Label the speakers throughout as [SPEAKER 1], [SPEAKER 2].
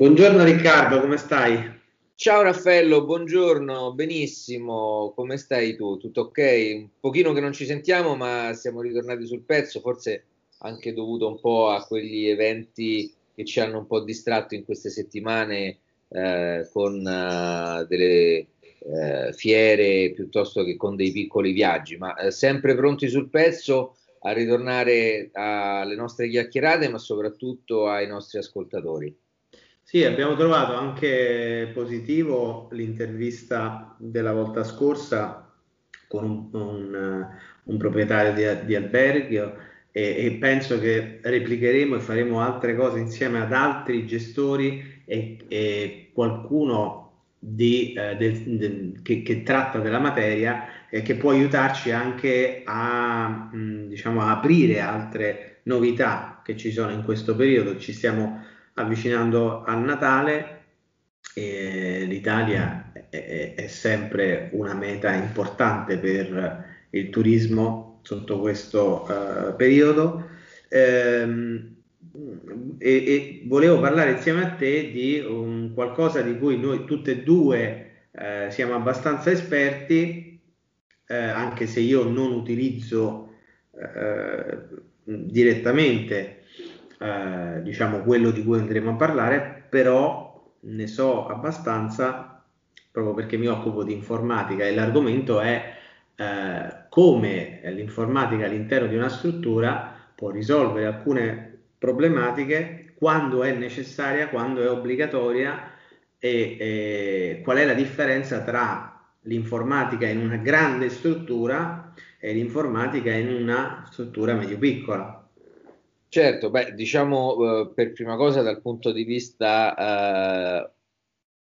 [SPEAKER 1] Buongiorno Riccardo, come stai?
[SPEAKER 2] Ciao Raffaello, buongiorno, benissimo, come stai tu? Tutto ok? Un pochino che non ci sentiamo, ma siamo ritornati sul pezzo, forse anche dovuto un po' a quegli eventi che ci hanno un po' distratto in queste settimane eh, con uh, delle eh, fiere piuttosto che con dei piccoli viaggi, ma eh, sempre pronti sul pezzo a ritornare alle nostre chiacchierate, ma soprattutto ai nostri ascoltatori.
[SPEAKER 1] Sì, abbiamo trovato anche positivo l'intervista della volta scorsa con un, un, un proprietario di, di albergo e, e, penso che replicheremo e faremo altre cose insieme ad altri gestori e, e qualcuno di, eh, del, del, che, che, tratta della materia e che può aiutarci anche a, mh, diciamo, a aprire altre novità che ci sono in questo periodo. Ci stiamo avvicinando a Natale e l'Italia è, è sempre una meta importante per il turismo sotto questo uh, periodo. Ehm, e, e, volevo parlare insieme a te di un qualcosa di cui noi tutte e due eh, siamo abbastanza esperti, eh, anche se io non utilizzo eh, direttamente eh, diciamo quello di cui andremo a parlare, però ne so abbastanza proprio perché mi occupo di informatica e l'argomento è eh, come l'informatica all'interno di una struttura può risolvere alcune problematiche, quando è necessaria, quando è obbligatoria e, e qual è la differenza tra l'informatica in una grande struttura e l'informatica in una struttura medio-piccola.
[SPEAKER 2] Certo, beh, diciamo eh, per prima cosa dal punto di vista eh,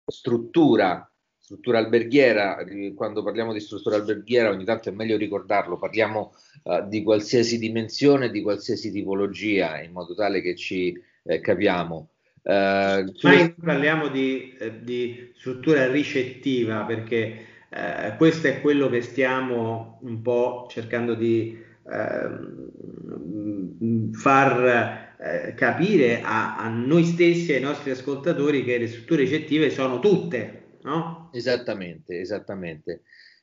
[SPEAKER 2] struttura, struttura alberghiera, quando parliamo di struttura alberghiera ogni tanto è meglio ricordarlo, parliamo uh, di qualsiasi dimensione, di qualsiasi tipologia, in modo tale che ci eh, capiamo.
[SPEAKER 1] Uh, Mai parliamo di, eh, di, struttura ricettiva perché eh, questo è quello che stiamo un po' cercando di ehm, far eh, capire a, a noi stessi e ai nostri ascoltatori che le strutture ricettive sono tutte no?
[SPEAKER 2] Esattamente, esattamente.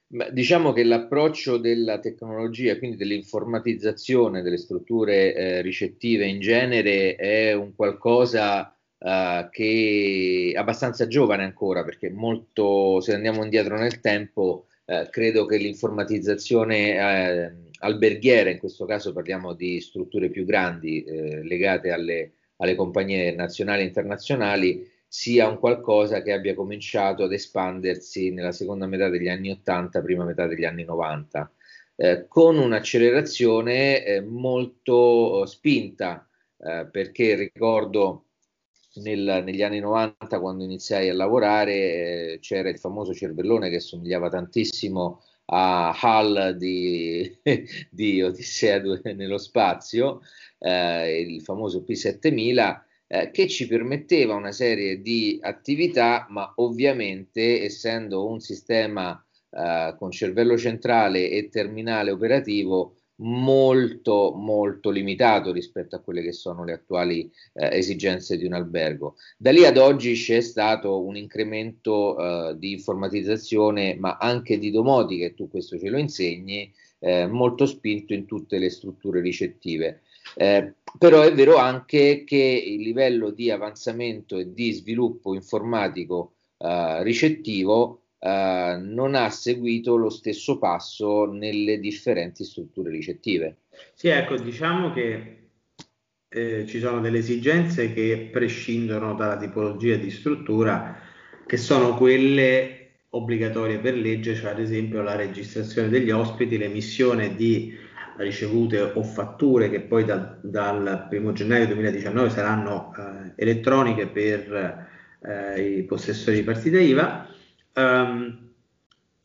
[SPEAKER 2] Ma diciamo che l'approccio della tecnologia, quindi dell'informatizzazione delle strutture eh, ricettive in genere, è un qualcosa eh, che è abbastanza giovane ancora, perché molto, se andiamo indietro nel tempo, eh, credo che l'informatizzazione eh, alberghiera, in questo caso parliamo di strutture più grandi eh, legate alle, alle compagnie nazionali e internazionali, sia un qualcosa che abbia cominciato ad espandersi nella seconda metà degli anni 80, prima metà degli anni 90, eh, con un'accelerazione eh, molto spinta, eh, perché ricordo nel, negli anni 90 quando iniziai a lavorare eh, c'era il famoso cervellone che somigliava tantissimo a HAL di, di Odissea nello spazio, eh, il famoso P7000 eh, che ci permetteva una serie di attività, ma ovviamente essendo un sistema eh, con cervello centrale e terminale operativo molto molto limitato rispetto a quelle che sono le attuali eh, esigenze di un albergo. Da lì ad oggi c'è stato un incremento eh, di informatizzazione, ma anche di domotica, e tu questo ce lo insegni, eh, molto spinto in tutte le strutture ricettive. Eh, però è vero anche che il livello di avanzamento e di sviluppo informatico eh, ricettivo eh, non ha seguito lo stesso passo nelle differenti strutture ricettive.
[SPEAKER 1] Sì, ecco, diciamo che eh, ci sono delle esigenze che prescindono dalla tipologia di struttura, che sono quelle obbligatorie per legge, cioè ad esempio la registrazione degli ospiti, l'emissione di ricevute o fatture che poi da, dal 1 gennaio 2019 saranno eh, elettroniche per eh, i possessori di partita IVA. Um,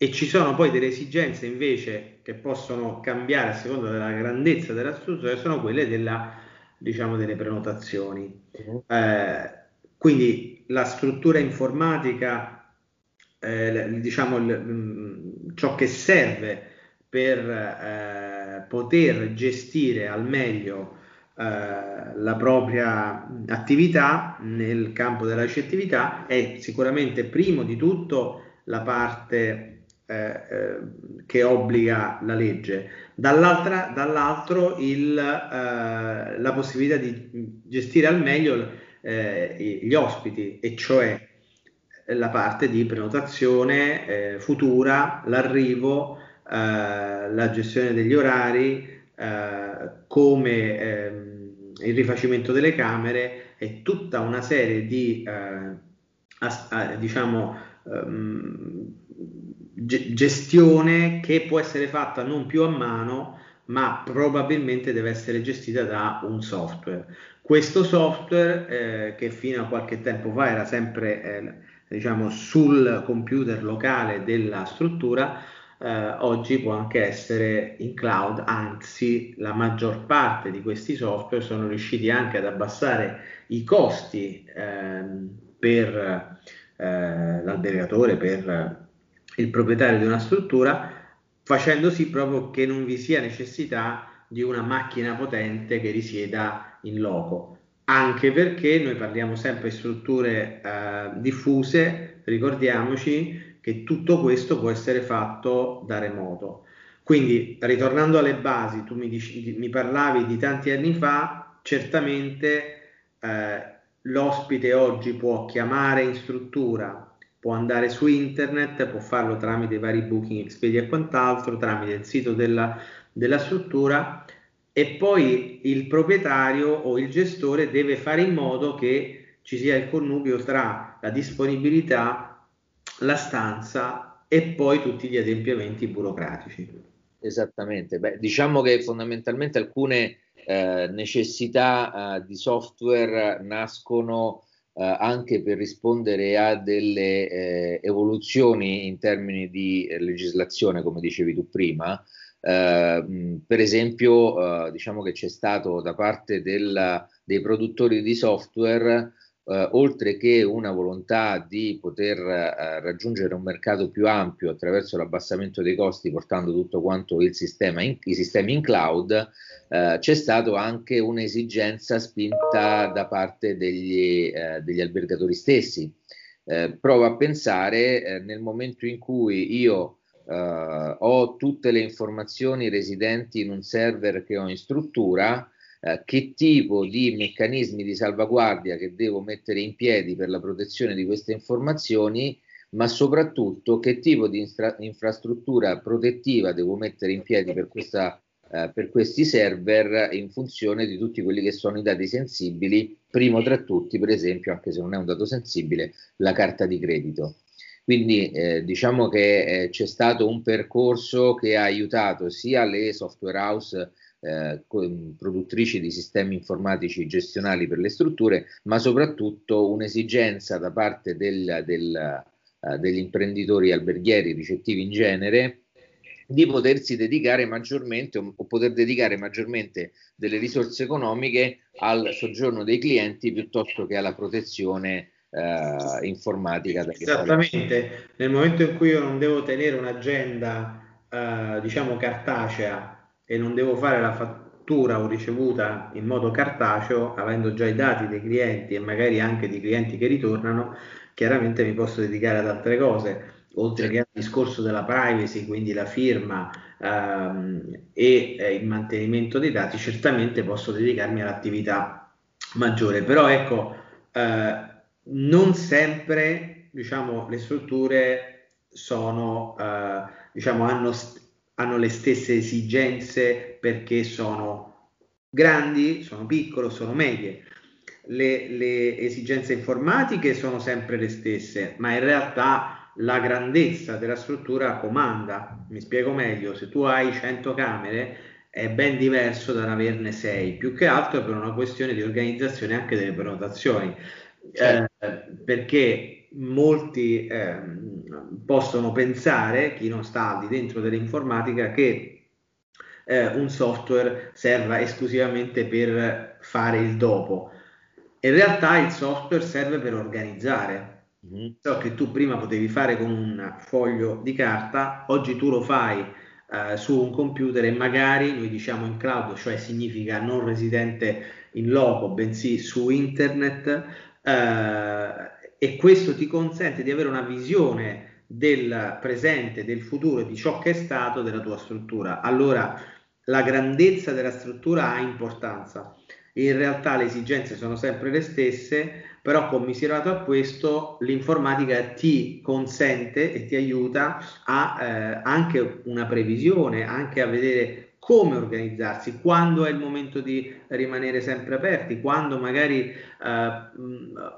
[SPEAKER 1] e ci sono poi delle esigenze invece che possono cambiare a seconda della grandezza della struttura, che sono quelle della, diciamo, delle prenotazioni. Uh-huh. Eh, quindi la struttura informatica, eh, diciamo, il, ciò che serve per eh, poter gestire al meglio la propria attività nel campo della ricettività è sicuramente primo di tutto la parte eh, eh, che obbliga la legge, dall'altro il, eh, la possibilità di gestire al meglio eh, gli ospiti, e cioè la parte di prenotazione eh, futura, l'arrivo, la gestione degli orari, come ehm, il rifacimento delle camere e tutta una serie di eh, as, eh, diciamo ehm, gestione che può essere fatta non più a mano ma probabilmente deve essere gestita da un software. Questo software eh, che fino a qualche tempo fa era sempre eh, diciamo sul computer locale della struttura eh, oggi può anche essere in cloud, anzi la maggior parte di questi software sono riusciti anche ad abbassare i costi ehm, per eh, l'albergatore, per il proprietario di una struttura, facendo sì proprio che non vi sia necessità di una macchina potente che risieda in loco. Anche perché noi parliamo sempre di strutture eh, diffuse, ricordiamoci che tutto questo può essere fatto da remoto. Quindi, ritornando alle basi, tu mi, dici, mi parlavi di tanti anni fa, certamente eh, l'ospite oggi può chiamare in struttura, può andare su internet, può farlo tramite vari booking Expedia e quant'altro, tramite il sito della, della struttura e poi il proprietario o il gestore deve fare in modo che ci sia il connubio tra la disponibilità la stanza e poi tutti gli adempimenti burocratici.
[SPEAKER 2] Esattamente, Beh, diciamo che fondamentalmente alcune eh, necessità eh, di software nascono eh, anche per rispondere a delle eh, evoluzioni in termini di legislazione, come dicevi tu prima. Eh, per esempio, eh, diciamo che c'è stato da parte del, dei produttori di software eh, oltre che una volontà di poter eh, raggiungere un mercato più ampio attraverso l'abbassamento dei costi portando tutto quanto il sistema in, i sistemi in cloud, eh, c'è stata anche un'esigenza spinta da parte degli, eh, degli albergatori stessi. Eh, provo a pensare eh, nel momento in cui io ho tutte le informazioni residenti in un server che ho in struttura, eh, che tipo di meccanismi di salvaguardia che devo mettere in piedi per la protezione di queste informazioni, ma soprattutto che tipo di infra- infrastruttura protettiva devo mettere in piedi per, questa, eh, per questi server in funzione di tutti quelli che sono i dati sensibili, primo tra tutti, per esempio, anche se non è un dato sensibile, la carta di credito. Quindi eh, diciamo che eh, c'è stato un percorso che ha aiutato sia le software house eh, produttrici di sistemi informatici gestionali per le strutture, ma soprattutto un'esigenza da parte del, del, uh, degli imprenditori alberghieri ricettivi in genere di potersi dedicare maggiormente o, poter dedicare maggiormente delle risorse economiche al soggiorno dei clienti piuttosto che alla protezione uh, informatica.
[SPEAKER 1] Esattamente, nel momento in cui io non devo tenere un'agenda uh, diciamo cartacea e non devo fare la fattura o ricevuta in modo cartaceo, avendo già i dati dei clienti e magari anche di clienti che ritornano, chiaramente mi posso dedicare ad altre cose, oltre che al discorso della privacy, quindi la firma ehm, e eh, il mantenimento dei dati, certamente posso dedicarmi all'attività maggiore, però ecco, eh, non sempre diciamo, le strutture sono, eh, diciamo, hanno hanno le stesse esigenze perché sono grandi, sono piccole, sono medie. Le, le, esigenze informatiche sono sempre le stesse, ma in realtà la grandezza della struttura comanda. Mi spiego meglio, se tu hai 100 camere è ben diverso da averne 6, più che altro per una questione di organizzazione anche delle prenotazioni. Certo. Eh, perché molti eh, possono pensare, chi non sta di dentro dell'informatica, che eh, un software serva esclusivamente per fare il dopo. In realtà il software serve per organizzare. Mm-hmm. So che tu prima potevi fare con un foglio di carta, oggi tu lo fai eh, su un computer e magari noi diciamo in cloud, cioè significa non residente in loco, bensì su internet eh, e questo ti consente di avere una visione del presente, del futuro, di ciò che è stato della tua struttura. Allora la grandezza della struttura ha importanza. In realtà le esigenze sono sempre le stesse, però commiserato a questo l'informatica ti consente e ti aiuta a eh, anche una previsione, anche a vedere come organizzarsi, quando è il momento di rimanere sempre aperti, quando magari eh,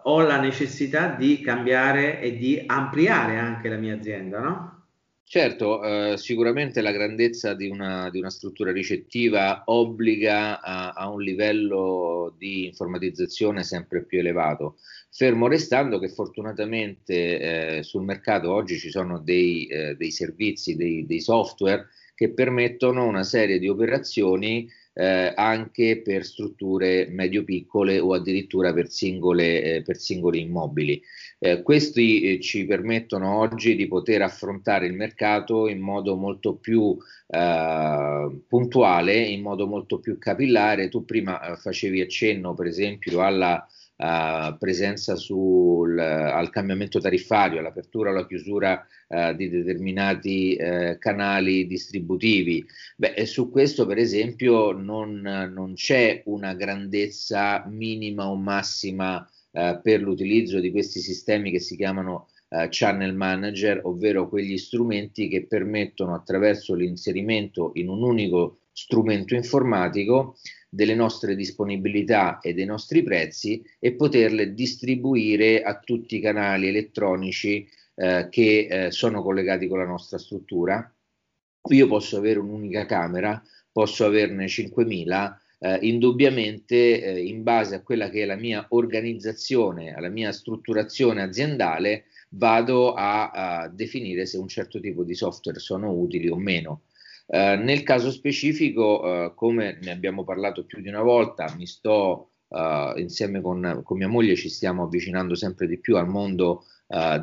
[SPEAKER 1] ho la necessità di cambiare e di ampliare anche la mia azienda, no?
[SPEAKER 2] Certo, eh, sicuramente la grandezza di una, di una, struttura ricettiva obbliga a, a, un livello di informatizzazione sempre più elevato, fermo restando che fortunatamente eh, sul mercato oggi ci sono dei, eh, dei servizi, dei, dei, software che permettono una serie di operazioni eh, anche per strutture medio-piccole o addirittura per, singole, eh, per singoli immobili. Eh, questi eh, ci permettono oggi di poter affrontare il mercato in modo molto più eh, puntuale, in modo molto più capillare. Tu prima eh, facevi accenno, per esempio, alla Uh, presenza sul, uh, al cambiamento tariffario, all'apertura o alla chiusura uh, di determinati canali distributivi. Beh, su questo, per esempio, non, non, c'è una grandezza minima o massima per l'utilizzo di questi sistemi che si chiamano channel manager, ovvero quegli strumenti che permettono attraverso l'inserimento in un unico strumento informatico delle nostre disponibilità e dei nostri prezzi e poterle distribuire a tutti i canali elettronici eh, che eh, sono collegati con la nostra struttura. Io posso avere un'unica camera, posso averne 5.000, eh, indubbiamente eh, in base a quella che è la mia organizzazione, alla mia strutturazione aziendale, vado a, a definire se un certo tipo di software sono utili o meno. Eh, nel caso specifico, uh, come ne abbiamo parlato più di una volta, mi sto uh, insieme con, con, mia moglie, ci stiamo avvicinando sempre di più al mondo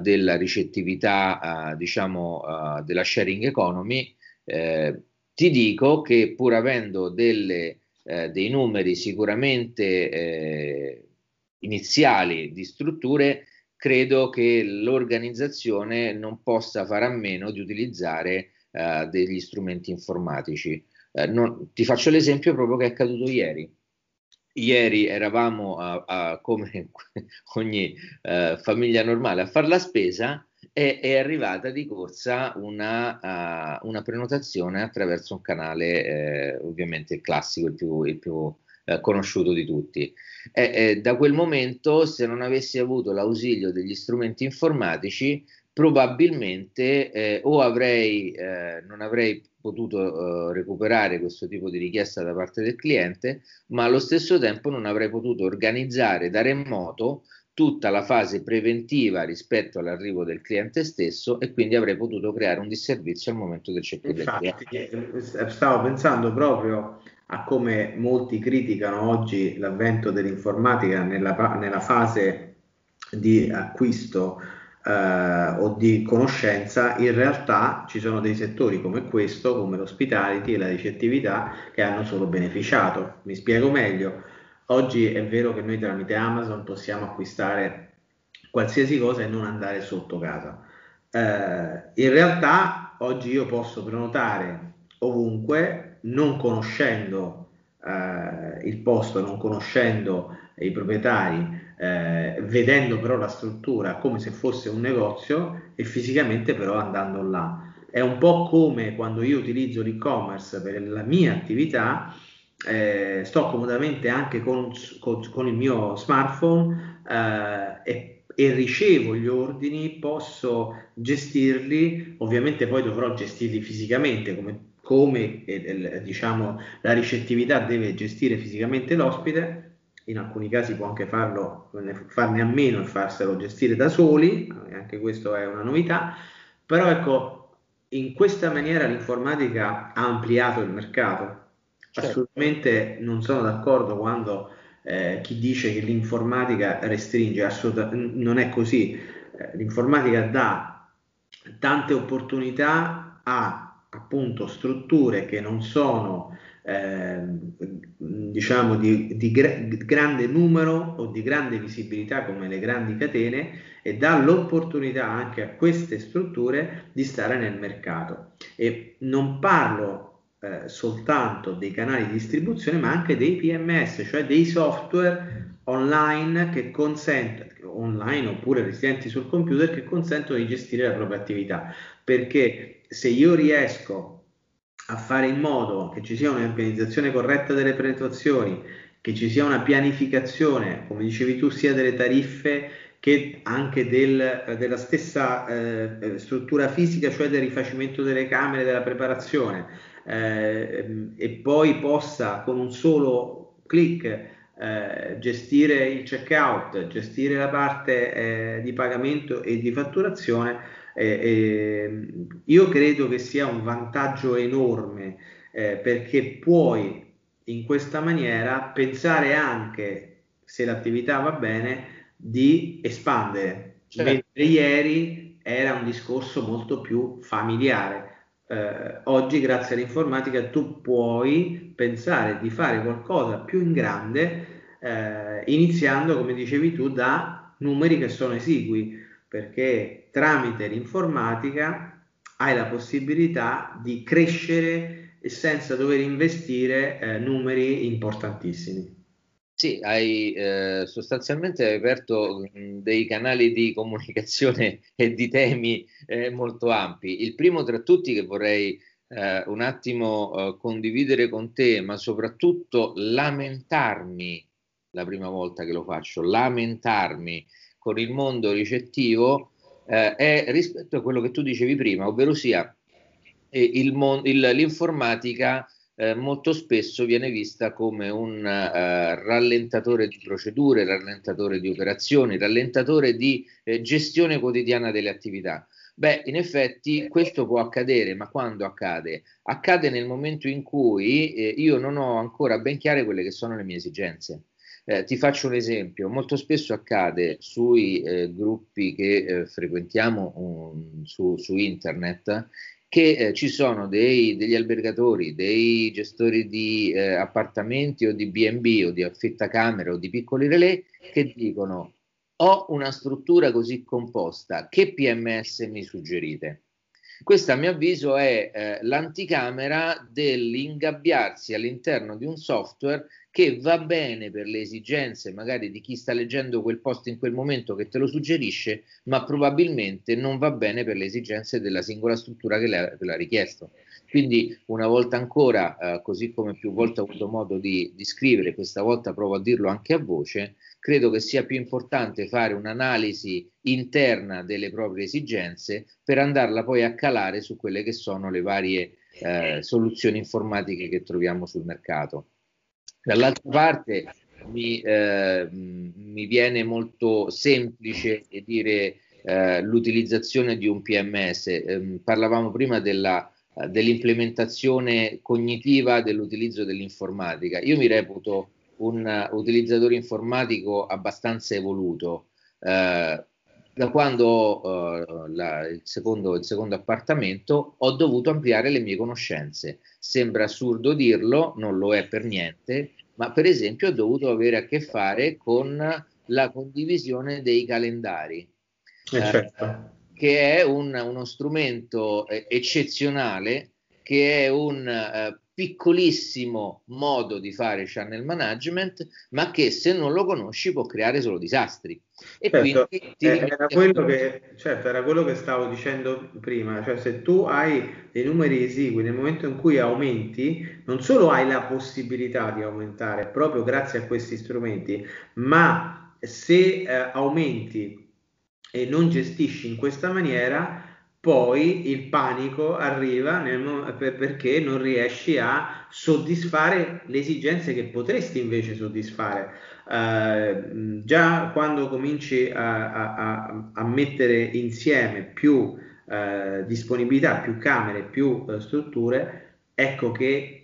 [SPEAKER 2] della ricettività, diciamo, della sharing economy. Eh, ti dico che pur avendo delle, eh, dei numeri sicuramente eh, iniziali di strutture, credo che l'organizzazione non possa fare a meno di utilizzare eh, degli strumenti informatici. Eh, non, ti faccio l'esempio proprio che è accaduto ieri. Ieri eravamo a, a, come ogni eh, famiglia normale a fare la spesa e è arrivata di corsa una, uh, una prenotazione attraverso un canale eh, ovviamente classico, il più, il più eh, conosciuto di tutti. E, e da quel momento, se non avessi avuto l'ausilio degli strumenti informatici, probabilmente eh, o avrei, eh, non avrei potuto eh, recuperare questo tipo di richiesta da parte del cliente, ma allo stesso tempo non avrei potuto organizzare da remoto tutta la fase preventiva rispetto all'arrivo del cliente stesso e quindi avrei potuto creare un disservizio al momento del check-in del cliente.
[SPEAKER 1] Eh, stavo pensando proprio a come molti criticano oggi l'avvento dell'informatica nella, nella fase di acquisto eh, o di conoscenza, in realtà ci sono dei settori come questo, come l'hospitality e la ricettività, che hanno solo beneficiato. Mi spiego meglio. Oggi è vero che noi tramite Amazon possiamo acquistare qualsiasi cosa e non andare sotto casa. Eh, in realtà oggi io posso prenotare ovunque, non conoscendo eh, il posto, non conoscendo i proprietari, eh, vedendo però la struttura come se fosse un negozio e fisicamente però andando là. È un po' come quando io utilizzo l'e-commerce per la mia attività, eh, sto comodamente anche con, con, con il mio smartphone eh, e, e, ricevo gli ordini, posso gestirli, ovviamente poi dovrò gestirli fisicamente come, come eh, diciamo, la ricettività deve gestire fisicamente l'ospite in alcuni casi può anche farlo, farne a meno e farselo gestire da soli, anche questo è una novità, però ecco, in questa maniera l'informatica ha ampliato il mercato. Certo. Assolutamente non sono d'accordo quando eh, chi dice che l'informatica restringe, assolutamente non è così. Eh, l'informatica dà tante opportunità a appunto strutture che non sono eh, diciamo di, di, gra- grande numero o di grande visibilità come le grandi catene e dà l'opportunità anche a queste strutture di stare nel mercato. E non parlo eh, soltanto dei canali di distribuzione, ma anche dei PMS, cioè dei software online che consentono, online oppure residenti sul computer, che consentono di gestire la propria attività. Perché se io riesco a fare in modo che ci sia un'organizzazione corretta delle prenotazioni, che ci sia una pianificazione, come dicevi tu, sia delle tariffe che anche del, della stessa eh, struttura fisica, cioè del rifacimento delle camere, della preparazione, eh, e poi possa con un solo clic eh, gestire il checkout, gestire la parte eh, di pagamento e di fatturazione, io credo che sia un vantaggio enorme eh, perché puoi in questa maniera pensare anche, se l'attività va bene, di espandere, certo. mentre ieri era un discorso molto più familiare. Eh, oggi, grazie all'informatica, tu puoi pensare di fare qualcosa più in grande, eh, iniziando, come dicevi tu, da numeri che sono esigui, perché tramite l'informatica hai la possibilità di crescere senza dover investire eh, numeri importantissimi.
[SPEAKER 2] Sì, hai eh, sostanzialmente aperto mh, dei canali di comunicazione e di temi eh, molto ampi. Il primo tra tutti che vorrei eh, un attimo eh, condividere con te, ma soprattutto lamentarmi la prima volta che lo faccio, lamentarmi con il mondo ricettivo eh, è rispetto a quello che tu dicevi prima, ovvero sia eh, il mon- il, l'informatica eh, molto spesso viene vista come un uh, rallentatore di procedure, rallentatore di operazioni, rallentatore di eh, gestione quotidiana delle attività. Beh, in effetti questo può accadere, ma quando accade? Accade nel momento in cui eh, io non ho ancora ben chiare quelle che sono le mie esigenze. Eh, ti faccio un esempio, molto spesso accade sui eh, gruppi che eh, frequentiamo um, su, su, internet che eh, ci sono dei, degli albergatori, dei gestori di eh, appartamenti o di B&B o di affittacamere o di piccoli relè che dicono ho una struttura così composta, che PMS mi suggerite? Questa a mio avviso è eh, l'anticamera dell'ingabbiarsi all'interno di un software che va bene per le esigenze magari di chi sta leggendo quel post in quel momento che te lo suggerisce, ma probabilmente non va bene per le esigenze della singola struttura che l'ha, richiesto. Quindi una volta ancora, eh, così come più volte ho avuto modo di, di scrivere, questa volta provo a dirlo anche a voce, credo che sia più importante fare un'analisi interna delle proprie esigenze per andarla poi a calare su quelle che sono le varie eh, soluzioni informatiche che troviamo sul mercato. Dall'altra parte mi, eh, mi viene molto semplice dire eh, l'utilizzazione di un PMS. Eh, parlavamo prima della, dell'implementazione cognitiva dell'utilizzo dell'informatica. Io mi reputo un utilizzatore informatico abbastanza evoluto. Eh, da quando ho uh, il, secondo, il, secondo, appartamento ho dovuto ampliare le mie conoscenze. Sembra assurdo dirlo, non lo è per niente, ma per esempio ho dovuto avere a che fare con la condivisione dei calendari,
[SPEAKER 1] eh, certo. eh,
[SPEAKER 2] che è un, uno strumento eh, eccezionale, che è un eh, piccolissimo modo di fare channel management, ma che se non lo conosci può creare solo disastri.
[SPEAKER 1] E certo, quindi era, quello che, certo, era quello che stavo dicendo prima, cioè se tu hai dei numeri esigui nel momento in cui aumenti, non solo hai la possibilità di aumentare proprio grazie a questi strumenti, ma se eh, aumenti e non gestisci in questa maniera, poi il panico arriva per, perché non riesci a soddisfare le esigenze che potresti invece soddisfare. Uh, già quando cominci a, a, a mettere insieme più uh, disponibilità, più camere, più uh, strutture, ecco che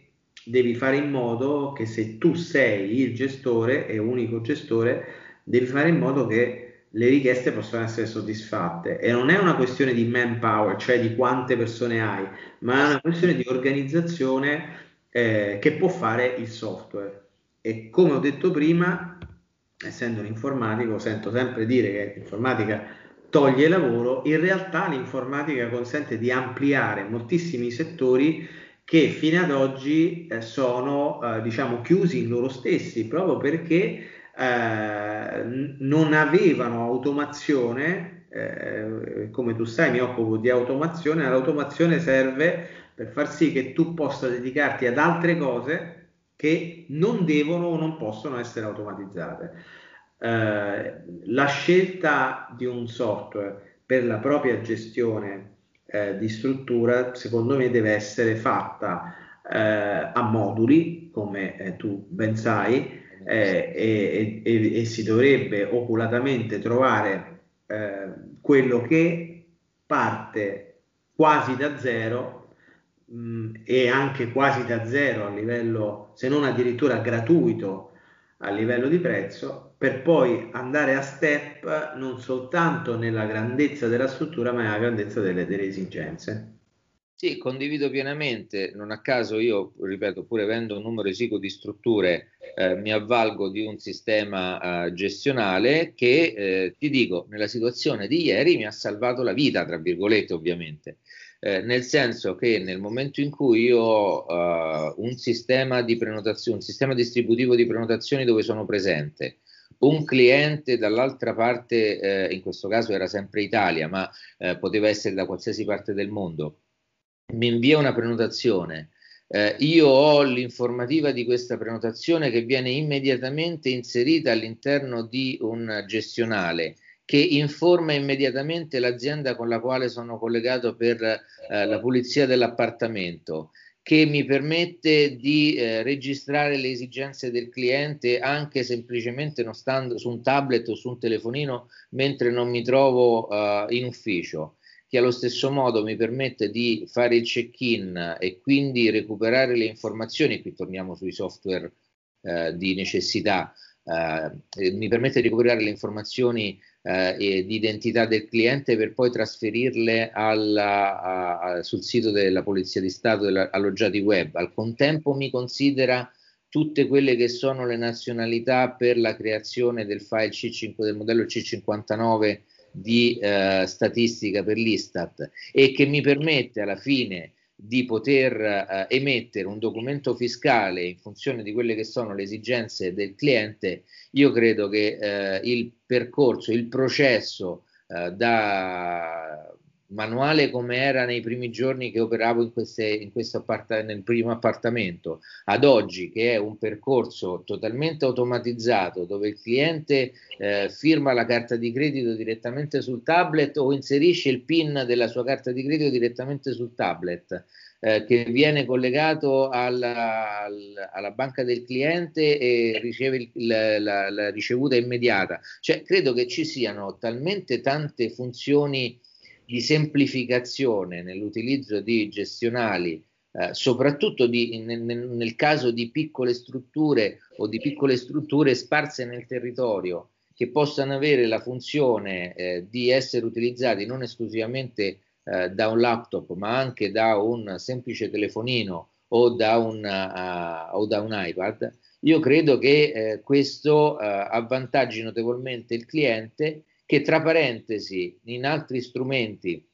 [SPEAKER 1] devi fare in modo che se tu sei il gestore e unico gestore, devi fare in modo che le richieste possono essere soddisfatte e non è una questione di manpower, cioè di quante persone hai, ma è una questione di organizzazione eh, che può fare il software. E come ho detto prima, essendo un informatico, sento sempre dire che l'informatica toglie lavoro, in realtà l'informatica consente di ampliare moltissimi settori che fino ad oggi eh, sono eh, diciamo chiusi in loro stessi proprio perché eh, non avevano automazione, eh, come tu sai mi occupo di automazione, l'automazione serve per far sì che tu possa dedicarti ad altre cose che non devono o non possono essere automatizzate. Eh, la scelta di un software per la propria gestione eh, di struttura, secondo me, deve essere fatta eh, a moduli, come tu ben sai, eh, e, e, e, si dovrebbe oculatamente trovare eh, quello che parte quasi da zero mh, e anche quasi da zero a livello, se non addirittura gratuito a livello di prezzo, per poi andare a step non soltanto nella grandezza della struttura, ma nella grandezza delle, delle esigenze.
[SPEAKER 2] Sì, condivido pienamente, non a caso io, ripeto, pur avendo un numero esiguo di strutture, eh, mi avvalgo di un sistema eh, gestionale che, eh, ti dico, nella situazione di ieri mi ha salvato la vita, tra virgolette ovviamente, eh, nel senso che nel momento in cui io ho eh, un sistema di prenotazione, un sistema distributivo di prenotazioni dove sono presente, un cliente dall'altra parte, eh, in questo caso era sempre Italia, ma poteva essere da qualsiasi parte del mondo, mi invia una prenotazione, eh, io ho l'informativa di questa prenotazione che viene immediatamente inserita all'interno di un gestionale che informa immediatamente l'azienda con la quale sono collegato per eh, la pulizia dell'appartamento, che mi permette di eh, registrare le esigenze del cliente anche semplicemente non stando su un tablet o su un telefonino mentre non mi trovo eh, in ufficio che allo stesso modo mi permette di fare il check-in e quindi recuperare le informazioni, qui torniamo sui software eh, di necessità, eh, mi permette di recuperare le informazioni eh, di identità del cliente per poi trasferirle alla, a, sul sito della Polizia di Stato della, alloggiati web. Al contempo mi considera tutte quelle che sono le nazionalità per la creazione del file C5 del modello C59 di eh, statistica per l'Istat e che mi permette alla fine di poter eh, emettere un documento fiscale in funzione di quelle che sono le esigenze del cliente, io credo che eh, il percorso, il processo eh, da manuale come era nei primi giorni che operavo in queste, in apparta- nel primo appartamento, ad oggi che è un percorso totalmente automatizzato dove il cliente eh, firma la carta di credito direttamente sul tablet o inserisce il PIN della sua carta di credito direttamente sul tablet. Eh, che viene collegato alla, alla, banca del cliente e riceve il, la, la, la ricevuta immediata. Cioè, credo che ci siano talmente tante funzioni di semplificazione nell'utilizzo di gestionali, eh, soprattutto di, nel, nel, caso di piccole strutture o di piccole strutture sparse nel territorio, che possano avere la funzione eh, di essere utilizzati non esclusivamente eh, da un laptop, ma anche da un semplice telefonino o da un, uh, o da un iPad, io credo che eh, questo uh, avvantaggi notevolmente il cliente che tra parentesi in altri strumenti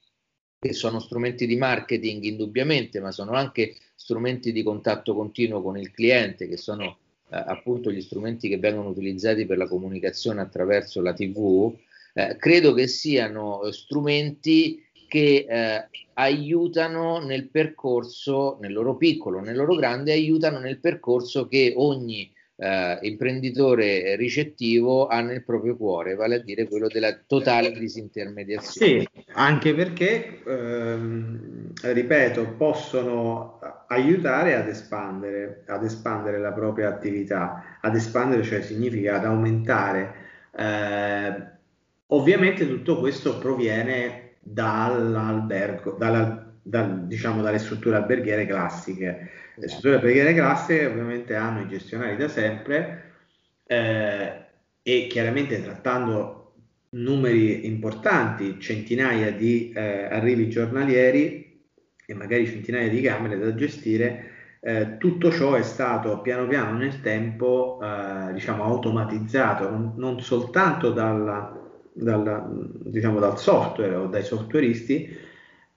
[SPEAKER 2] che sono strumenti di marketing indubbiamente, ma sono anche strumenti di contatto continuo con il cliente, che sono eh, appunto gli strumenti che vengono utilizzati per la comunicazione attraverso la TV, eh, credo che siano eh, strumenti che eh, aiutano nel percorso, nel loro piccolo, nel loro grande, aiutano nel percorso che ogni eh, imprenditore ricettivo ha nel proprio cuore, vale a dire quello della totale disintermediazione.
[SPEAKER 1] Sì, anche perché, ehm, ripeto, possono aiutare ad espandere, ad espandere la propria attività, ad espandere cioè significa ad aumentare. Eh, ovviamente tutto questo proviene dall'albergo, dalla, dal, diciamo dalle strutture alberghiere classiche le strutture preghiere classiche ovviamente hanno i gestionali da sempre eh, e chiaramente trattando numeri importanti, centinaia di eh, arrivi giornalieri e magari centinaia di camere da gestire, eh, tutto ciò è stato piano piano nel tempo eh, diciamo, automatizzato, non, non soltanto dalla, dalla, diciamo, dal software o dai softwareisti,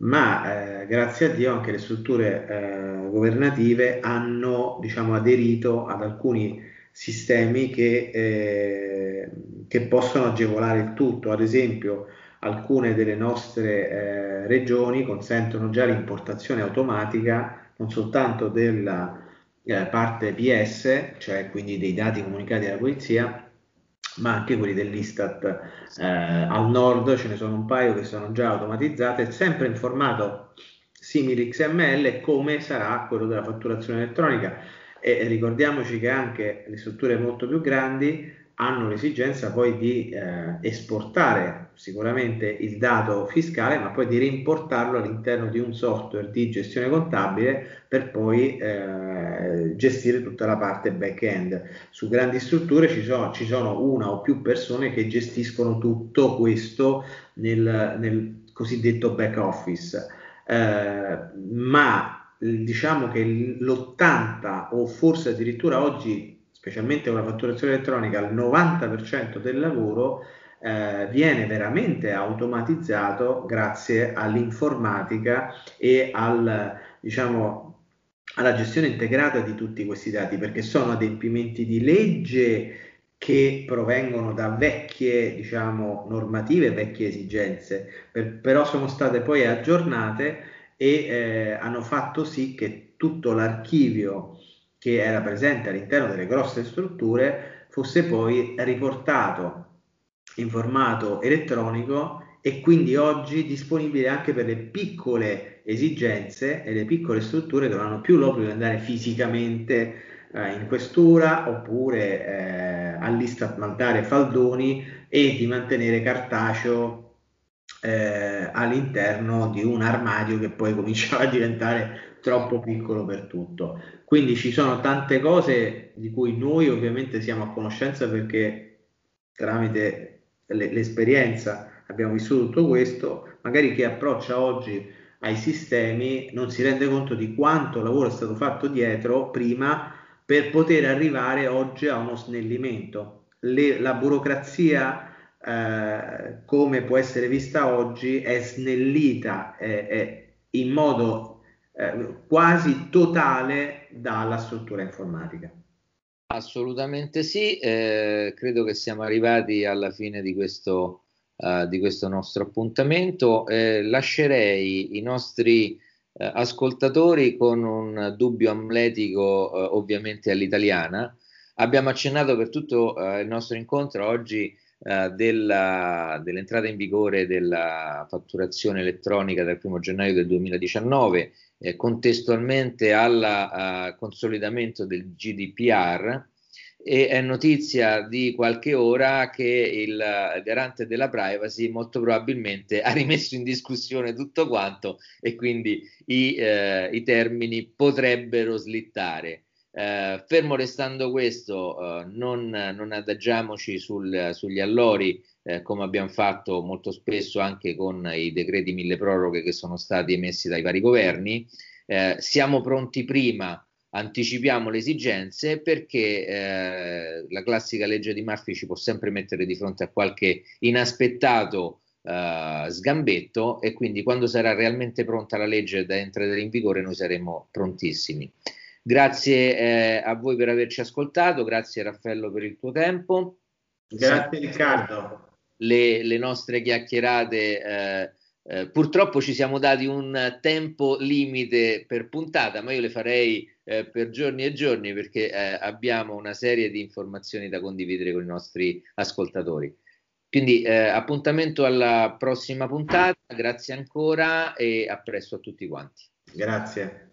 [SPEAKER 1] ma eh, grazie a Dio anche le strutture eh, governative hanno diciamo, aderito ad alcuni sistemi che, eh, che, possono agevolare il tutto. Ad esempio, alcune delle nostre eh, regioni consentono già l'importazione automatica non soltanto della eh, parte PS, cioè quindi dei dati comunicati alla polizia, ma anche quelli dell'Istat eh, al nord ce ne sono un paio che sono già automatizzate, sempre in formato simile XML come sarà quello della fatturazione elettronica e ricordiamoci che anche le strutture molto più grandi hanno l'esigenza poi di eh, esportare sicuramente il dato fiscale, ma poi di rimportarlo all'interno di un software di gestione contabile per poi eh, gestire tutta la parte back-end. Su grandi strutture ci sono, ci sono, una o più persone che gestiscono tutto questo nel, nel cosiddetto back office, eh, ma diciamo che l'80 o forse addirittura oggi specialmente con la fatturazione elettronica, il 90% del lavoro eh, viene veramente automatizzato grazie all'informatica e al, diciamo, alla gestione integrata di tutti questi dati, perché sono adempimenti di legge che provengono da vecchie diciamo, normative, vecchie esigenze, per, però sono state poi aggiornate e eh, hanno fatto sì che tutto l'archivio che era presente all'interno delle grosse strutture fosse poi riportato in formato elettronico e quindi oggi disponibile anche per le piccole esigenze e le piccole strutture che non hanno più l'obbligo di andare fisicamente eh, in questura oppure eh, all'Istat mandare faldoni e di mantenere cartaceo eh, all'interno di un armadio che poi cominciava a diventare troppo piccolo per tutto. Quindi ci sono tante cose di cui noi ovviamente siamo a conoscenza perché tramite le, l'esperienza abbiamo vissuto tutto questo, magari chi approccia oggi ai sistemi non si rende conto di quanto lavoro è stato fatto dietro prima per poter arrivare oggi a uno snellimento. Le, la burocrazia eh, come può essere vista oggi è snellita è, è in modo eh, quasi totale dalla struttura informatica.
[SPEAKER 2] Assolutamente sì, eh, credo che siamo arrivati alla fine di questo, uh, di questo nostro appuntamento. Eh, lascerei i nostri ascoltatori con un dubbio amletico ovviamente all'italiana. Abbiamo accennato per tutto il nostro incontro oggi della, dell'entrata in vigore della fatturazione elettronica dal 1 gennaio del 2019 eh, contestualmente al consolidamento del GDPR e è notizia di qualche ora che il garante della privacy molto probabilmente ha rimesso in discussione tutto quanto e quindi i, eh, i termini potrebbero slittare. Eh, fermo restando questo, eh, non, non, adagiamoci sul, sugli allori eh, come abbiamo fatto molto spesso anche con i decreti mille proroghe che sono stati emessi dai vari governi. Eh, siamo pronti prima, anticipiamo le esigenze perché eh, la classica legge di Murphy ci può sempre mettere di fronte a qualche inaspettato Uh, sgambetto e quindi quando sarà realmente pronta la legge da entrare in vigore noi saremo prontissimi. Grazie eh, a voi per averci ascoltato, grazie Raffaello per il tuo tempo.
[SPEAKER 1] Grazie Riccardo
[SPEAKER 2] le, le nostre chiacchierate. Eh, eh, purtroppo ci siamo dati un tempo limite per puntata, ma io le farei eh, per giorni e giorni perché eh, abbiamo una serie di informazioni da condividere con i nostri ascoltatori. Quindi eh, appuntamento alla prossima puntata, grazie ancora e a presto a tutti quanti.
[SPEAKER 1] Grazie.